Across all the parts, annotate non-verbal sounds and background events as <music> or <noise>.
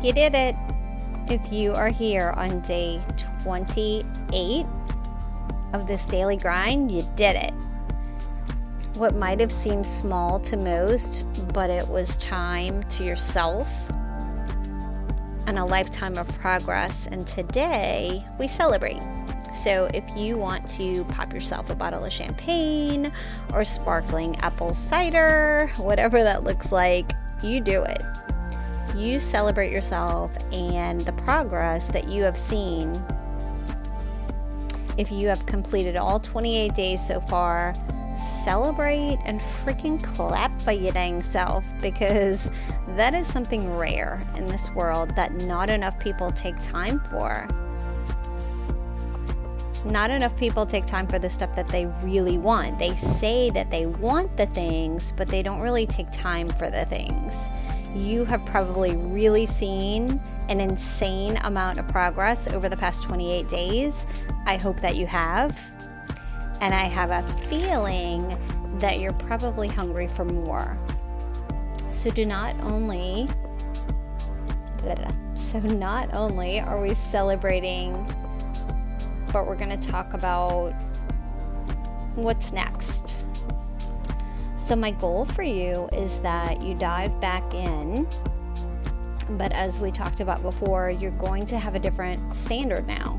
You did it. If you are here on day 28 of this daily grind, you did it. What might have seemed small to most, but it was time to yourself and a lifetime of progress. And today we celebrate. So, if you want to pop yourself a bottle of champagne or sparkling apple cider, whatever that looks like, you do it. You celebrate yourself and the progress that you have seen. If you have completed all 28 days so far, celebrate and freaking clap by your dang self because that is something rare in this world that not enough people take time for not enough people take time for the stuff that they really want. They say that they want the things, but they don't really take time for the things. You have probably really seen an insane amount of progress over the past 28 days. I hope that you have. And I have a feeling that you're probably hungry for more. So do not only <laughs> so not only are we celebrating but we're going to talk about what's next. So, my goal for you is that you dive back in, but as we talked about before, you're going to have a different standard now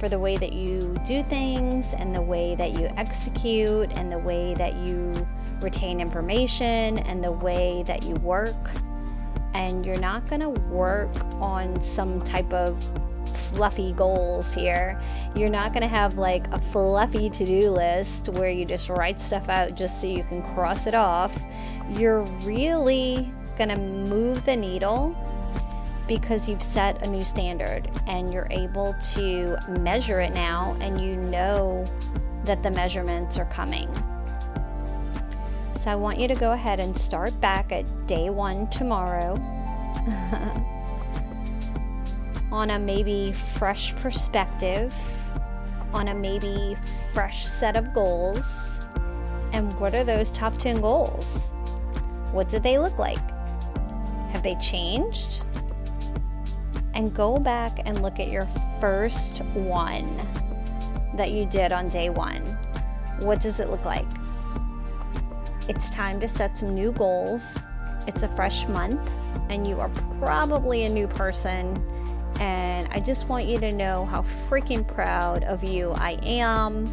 for the way that you do things and the way that you execute and the way that you retain information and the way that you work. And you're not going to work on some type of fluffy goals here. You're not going to have like a fluffy to do list where you just write stuff out just so you can cross it off. You're really going to move the needle because you've set a new standard and you're able to measure it now and you know that the measurements are coming. So I want you to go ahead and start back at day one tomorrow. <laughs> on a maybe fresh perspective, on a maybe fresh set of goals. And what are those top 10 goals? What do they look like? Have they changed? And go back and look at your first one that you did on day one. What does it look like? It's time to set some new goals. It's a fresh month, and you are probably a new person and I just want you to know how freaking proud of you I am.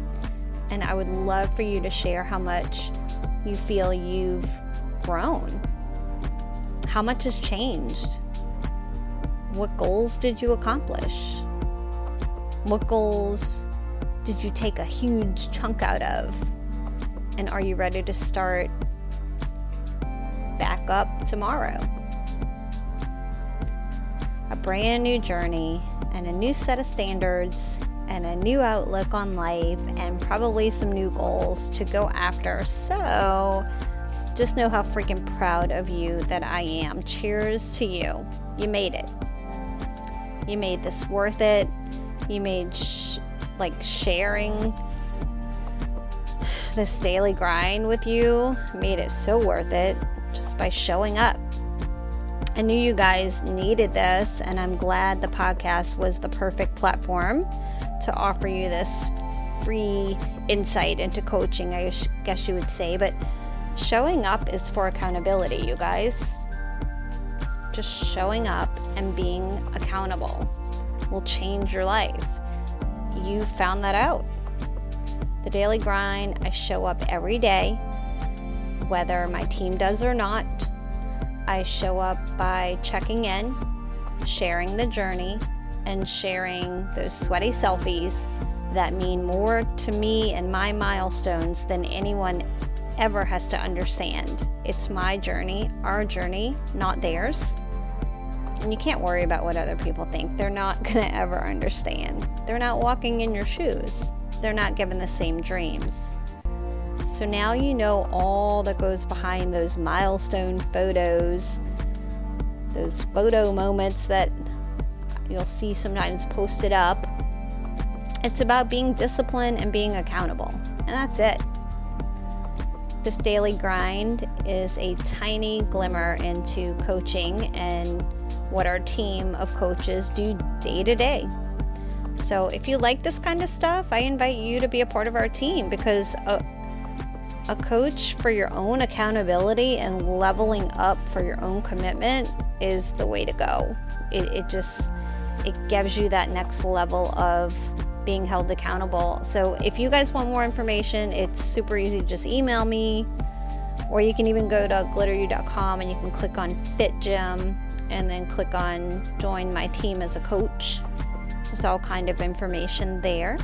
And I would love for you to share how much you feel you've grown. How much has changed? What goals did you accomplish? What goals did you take a huge chunk out of? And are you ready to start back up tomorrow? A brand new journey and a new set of standards and a new outlook on life and probably some new goals to go after. So just know how freaking proud of you that I am. Cheers to you. You made it. You made this worth it. You made sh- like sharing this daily grind with you made it so worth it just by showing up I knew you guys needed this, and I'm glad the podcast was the perfect platform to offer you this free insight into coaching, I guess you would say. But showing up is for accountability, you guys. Just showing up and being accountable will change your life. You found that out. The daily grind, I show up every day, whether my team does or not I show up by checking in, sharing the journey, and sharing those sweaty selfies that mean more to me and my milestones than anyone ever has to understand. It's my journey, our journey, not theirs. And you can't worry about what other people think. They're not <laughs> going to ever understand. They're not walking in your shoes, they're not given the same dreams. So now you know all that goes behind those milestone photos, those photo moments that you'll see sometimes posted up. It's about being disciplined and being accountable. And that's it. This daily grind is a tiny glimmer into coaching and what our team of coaches do day to day. So if you like this kind of stuff, I invite you to be a part of our team because a, a coach for your own accountability and leveling up for your own commitment is the way to go. It, it just it gives you that next level of being held accountable. So if you guys want more information, it's super easy. Just email me, or you can even go to glitteru.com and you can click on Fit Gym and then click on Join My Team as a Coach. There's all kind of information there.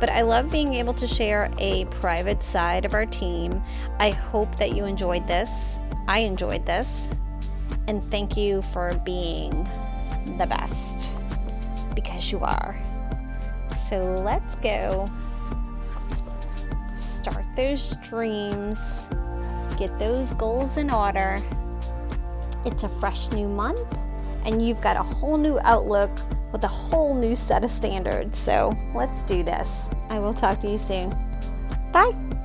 But I love being able to share a private side of our team. I hope that you enjoyed this. I enjoyed this. And thank you for being the best because you are. So let's go. Start those dreams, get those goals in order. It's a fresh new month, and you've got a whole new outlook with a whole new set of standards. So let's do this. I will talk to you soon. Bye.